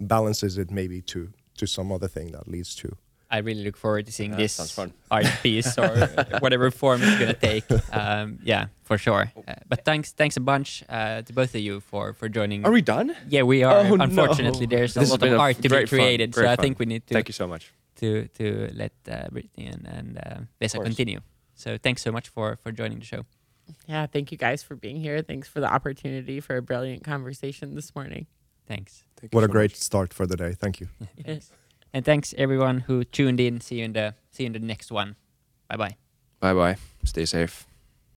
balances it maybe to to some other thing that leads to. I really look forward to seeing this art piece or *laughs* whatever form it's going to take. Um, yeah, for sure. Uh, but thanks, thanks a bunch uh, to both of you for for joining. Are we done? Yeah, we are. Oh, Unfortunately, no. there's this a lot of art to be created, so fun. I think we need to. Thank you so much to to let uh, Brittany and and uh, Vesa continue. So thanks so much for for joining the show. Yeah, thank you guys for being here. Thanks for the opportunity for a brilliant conversation this morning. Thanks. Thank what a so great much. start for the day. Thank you. *laughs* yes. And thanks everyone who tuned in. See you in the see you in the next one. Bye bye. Bye bye. Stay safe.